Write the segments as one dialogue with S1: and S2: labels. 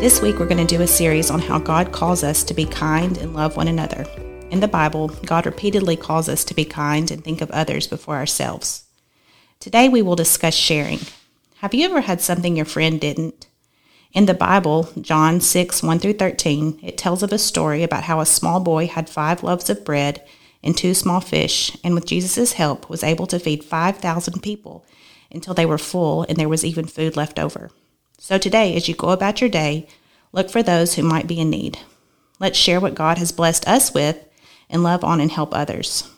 S1: This week, we're going to do a series on how God calls us to be kind and love one another. In the Bible, God repeatedly calls us to be kind and think of others before ourselves. Today, we will discuss sharing. Have you ever had something your friend didn't? In the Bible, John 6 1 through 13, it tells of a story about how a small boy had five loaves of bread and two small fish, and with Jesus' help, was able to feed 5,000 people until they were full and there was even food left over. So today, as you go about your day, look for those who might be in need. Let's share what God has blessed us with and love on and help others.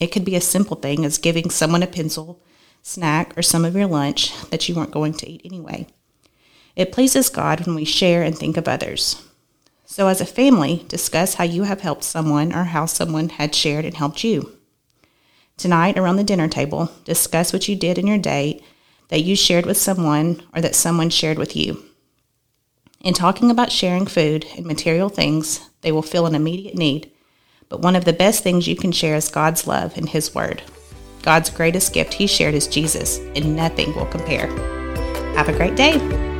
S1: It could be a simple thing as giving someone a pencil, snack, or some of your lunch that you weren't going to eat anyway. It pleases God when we share and think of others. So, as a family, discuss how you have helped someone or how someone had shared and helped you. Tonight, around the dinner table, discuss what you did in your day that you shared with someone or that someone shared with you. In talking about sharing food and material things, they will feel an immediate need, but one of the best things you can share is God's love and His Word. God's greatest gift He shared is Jesus, and nothing will compare. Have a great day.